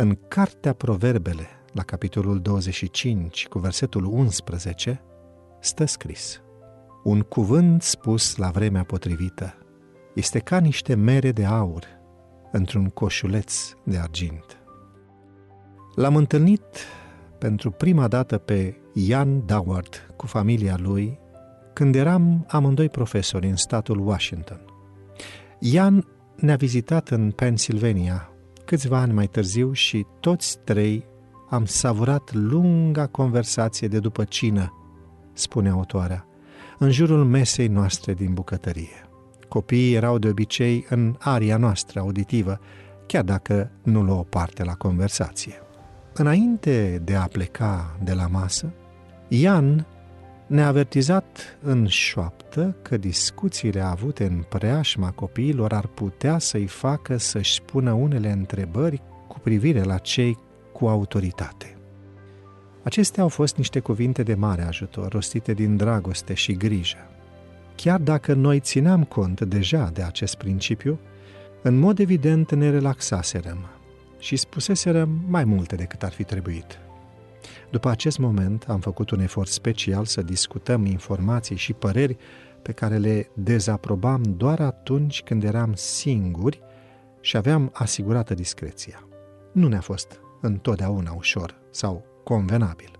În Cartea Proverbele, la capitolul 25, cu versetul 11, stă scris Un cuvânt spus la vremea potrivită este ca niște mere de aur într-un coșuleț de argint. L-am întâlnit pentru prima dată pe Ian Doward cu familia lui când eram amândoi profesori în statul Washington. Ian ne-a vizitat în Pennsylvania câțiva ani mai târziu și toți trei am savurat lunga conversație de după cină, spune autoarea, în jurul mesei noastre din bucătărie. Copiii erau de obicei în aria noastră auditivă, chiar dacă nu luau parte la conversație. Înainte de a pleca de la masă, Ian ne-a avertizat în șoaptă că discuțiile avute în preajma copiilor ar putea să-i facă să-și spună unele întrebări cu privire la cei cu autoritate. Acestea au fost niște cuvinte de mare ajutor, rostite din dragoste și grijă. Chiar dacă noi țineam cont deja de acest principiu, în mod evident ne relaxaserăm și spuseserăm mai multe decât ar fi trebuit. După acest moment am făcut un efort special să discutăm informații și păreri pe care le dezaprobam doar atunci când eram singuri și aveam asigurată discreția. Nu ne-a fost întotdeauna ușor sau convenabil.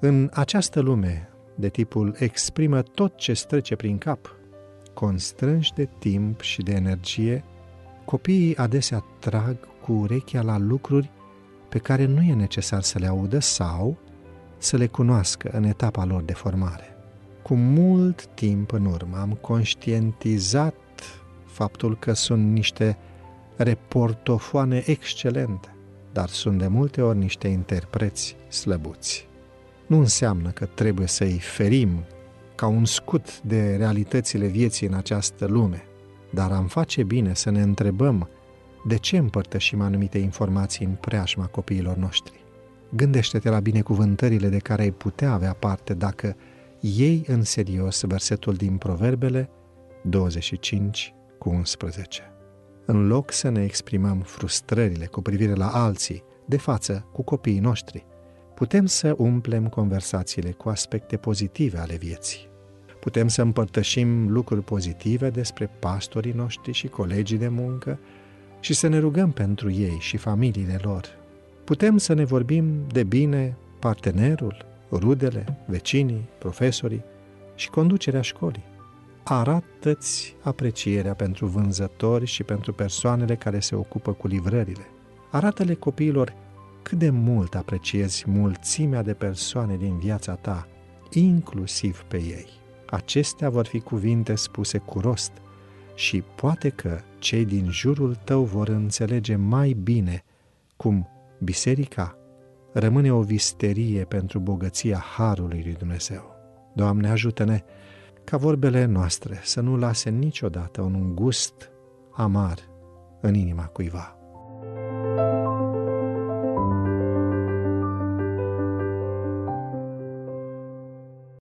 În această lume de tipul exprimă tot ce strece prin cap, constrânși de timp și de energie, copiii adesea trag cu urechea la lucruri pe care nu e necesar să le audă sau să le cunoască în etapa lor de formare. Cu mult timp în urmă am conștientizat faptul că sunt niște reportofoane excelente, dar sunt de multe ori niște interpreți slăbuți. Nu înseamnă că trebuie să-i ferim ca un scut de realitățile vieții în această lume, dar am face bine să ne întrebăm de ce împărtășim anumite informații în preajma copiilor noștri. Gândește-te la binecuvântările de care ai putea avea parte dacă iei în serios versetul din Proverbele 25 cu 11. În loc să ne exprimăm frustrările cu privire la alții, de față cu copiii noștri, putem să umplem conversațiile cu aspecte pozitive ale vieții. Putem să împărtășim lucruri pozitive despre pastorii noștri și colegii de muncă și să ne rugăm pentru ei și familiile lor. Putem să ne vorbim de bine partenerul, rudele, vecinii, profesorii și conducerea școlii. Arată-ți aprecierea pentru vânzători și pentru persoanele care se ocupă cu livrările. Arată-le copiilor cât de mult apreciezi mulțimea de persoane din viața ta, inclusiv pe ei. Acestea vor fi cuvinte spuse cu rost și poate că cei din jurul tău vor înțelege mai bine cum biserica rămâne o visterie pentru bogăția Harului lui Dumnezeu. Doamne, ajută-ne ca vorbele noastre să nu lase niciodată un gust amar în inima cuiva.